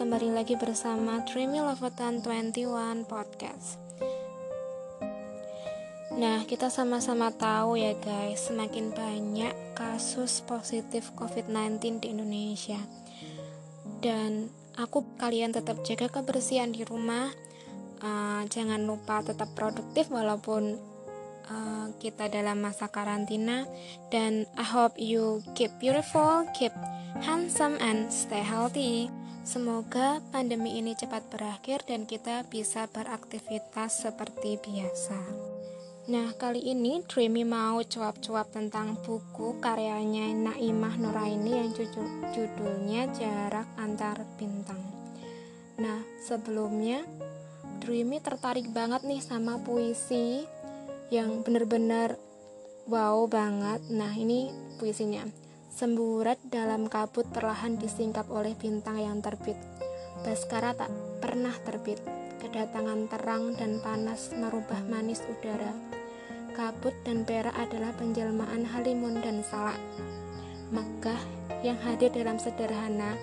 kembali lagi bersama Dreamy Lovetan 21 Podcast. Nah, kita sama-sama tahu ya guys, semakin banyak kasus positif COVID-19 di Indonesia. Dan aku kalian tetap jaga kebersihan di rumah. Uh, Jangan lupa tetap produktif walaupun uh, kita dalam masa karantina. Dan I hope you keep beautiful, keep handsome and stay healthy. Semoga pandemi ini cepat berakhir dan kita bisa beraktivitas seperti biasa. Nah, kali ini Dreamy mau cuap-cuap tentang buku karyanya Naimah Nuraini yang judulnya Jarak Antar Bintang. Nah, sebelumnya Dreamy tertarik banget nih sama puisi yang bener-bener wow banget. Nah, ini puisinya. Semburat dalam kabut perlahan disingkap oleh bintang yang terbit. Baskara tak pernah terbit. Kedatangan terang dan panas merubah manis udara. Kabut dan perak adalah penjelmaan halimun dan salak. Megah yang hadir dalam sederhana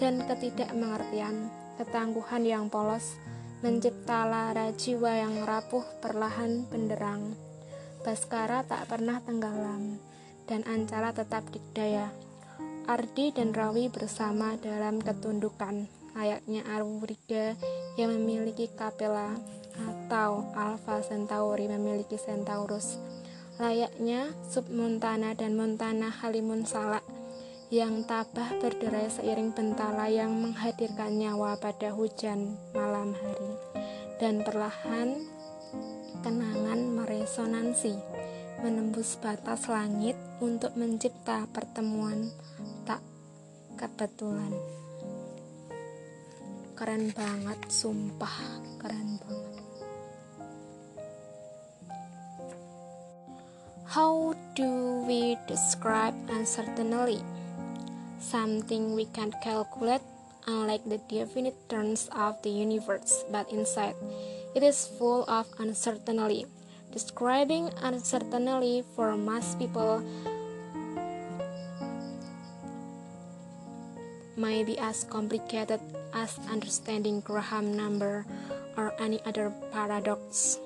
dan ketidakmengertian, ketangguhan yang polos, mencipta lara jiwa yang rapuh perlahan benderang. Baskara tak pernah tenggelam dan Ancala tetap dikdaya. Ardi dan Rawi bersama dalam ketundukan, layaknya Arwriga yang memiliki Capella atau Alpha Centauri memiliki Centaurus. Layaknya Submontana dan Montana Halimun Salak yang tabah berderai seiring bentala yang menghadirkan nyawa pada hujan malam hari dan perlahan kenangan meresonansi menembus batas langit untuk mencipta pertemuan tak kebetulan. Keren banget, sumpah, keren banget. How do we describe uncertainty? Something we can't calculate, unlike the definite terms of the universe, but inside, it is full of uncertainty Describing uncertainty for most people may be as complicated as understanding Graham number or any other paradox.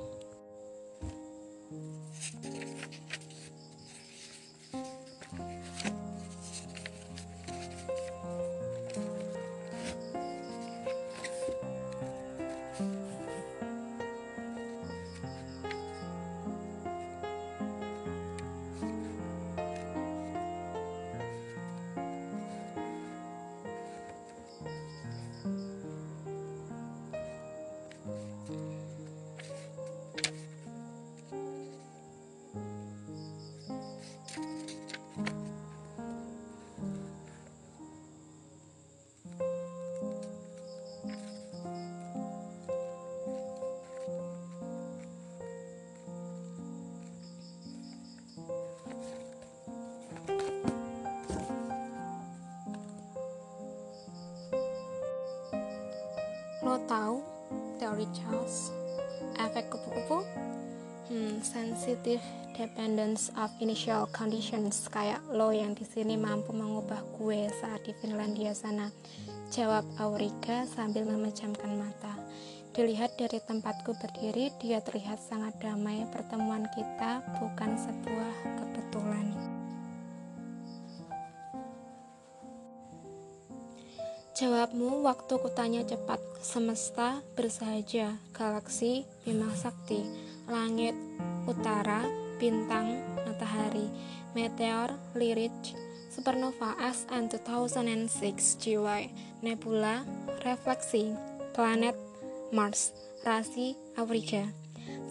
Tahu teori Charles? Efek kupu-kupu? Hmm, sensitive dependence of initial conditions kayak lo yang di sini mampu mengubah gue saat di Finlandia sana. Jawab Auriga sambil memejamkan mata. Dilihat dari tempatku berdiri, dia terlihat sangat damai. Pertemuan kita bukan sebuah kebetulan. Jawabmu waktu kutanya cepat, semesta bersahaja, galaksi, bima sakti, langit, utara, bintang, matahari, meteor, lirik, supernova SN 2006 GY, nebula, refleksi, planet, Mars, rasi, Afrika,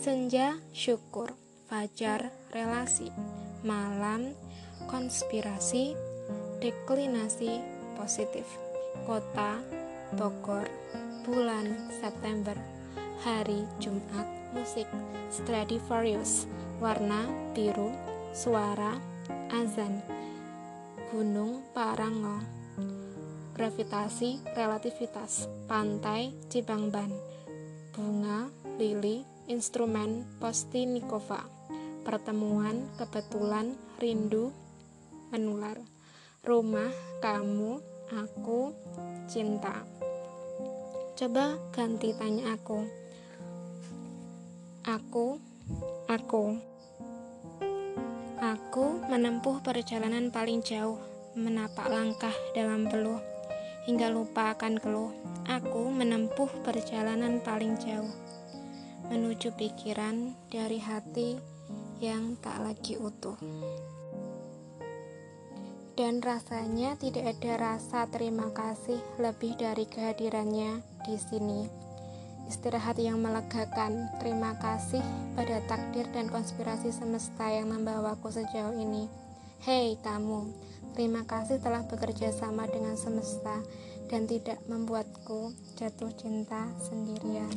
senja, syukur, fajar, relasi, malam, konspirasi, deklinasi, positif kota Bogor, bulan September, hari Jumat, musik. Stradivarius, warna biru, suara azan, gunung Parango, gravitasi relativitas, pantai Cibangban, bunga lili, instrumen Postinikova, pertemuan kebetulan rindu menular, rumah kamu aku cinta Coba ganti tanya aku. Aku, aku. Aku menempuh perjalanan paling jauh, menapak langkah dalam peluh, hingga lupa akan keluh. Aku menempuh perjalanan paling jauh, menuju pikiran dari hati yang tak lagi utuh. Dan rasanya tidak ada rasa terima kasih lebih dari kehadirannya di sini. Istirahat yang melegakan. Terima kasih pada takdir dan konspirasi semesta yang membawaku sejauh ini. Hei kamu, terima kasih telah bekerja sama dengan semesta dan tidak membuatku jatuh cinta sendirian.